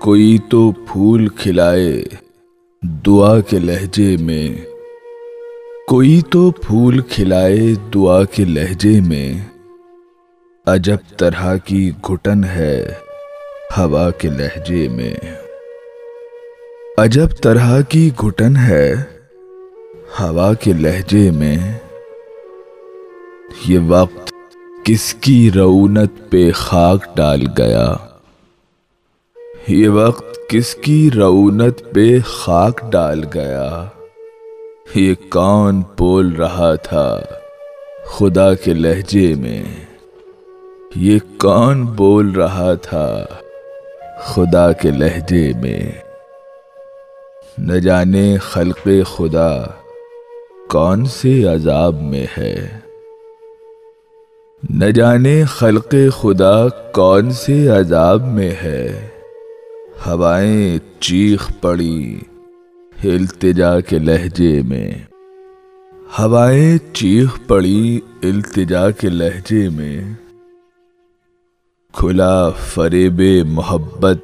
کوئی تو پھول کھلائے دعا کے لہجے میں۔ کوئی تو پھول کھلائے دعا کے لہجے میں۔ عجب طرح کی گھٹن ہے ہوا کے لہجے میں۔ عجب طرح کی گھٹن ہے ہوا کے لہجے میں۔ یہ وقت کس کی رونت پہ خاک ڈال گیا۔ یہ وقت کس کی رونت پہ خاک ڈال گیا؟ یہ کون بول رہا تھا خدا کے لہجے میں۔ یہ کون بول رہا تھا خدا کے لہجے میں۔ نہ جانے خلق خدا کون سے عذاب میں ہے۔ نہ جانے خلق خدا کون سے عذاب میں ہے۔ ہوائیں چیخ پڑی التجا کے لہجے میں۔ ہوائیں چیخ پڑی التجا کے لہجے میں۔ کھلا فریب محبت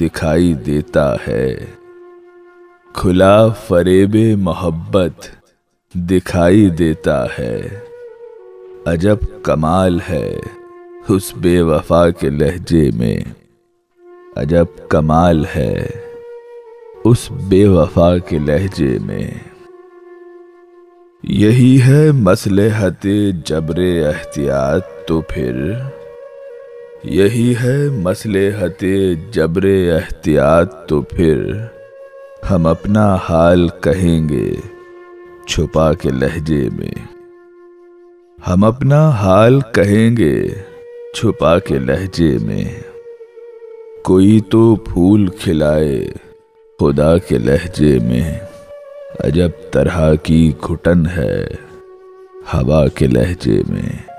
دکھائی دیتا ہے۔ کھلا فریب محبت دکھائی دیتا ہے۔ عجب کمال ہے اس بے وفا کے لہجے میں۔ عجب کمال ہے اس بے وفا کے لہجے میں۔ یہی ہے مسلحت جبر احتیاط تو پھر۔ یہی ہے مسلحت جبر احتیاط تو پھر۔ ہم اپنا حال کہیں گے چھپا کے لہجے میں۔ ہم اپنا حال کہیں گے چھپا کے لہجے میں۔ کوئی تو پھول کھلائے خدا کے لہجے میں۔ عجب طرح کی گھٹن ہے ہوا کے لہجے میں۔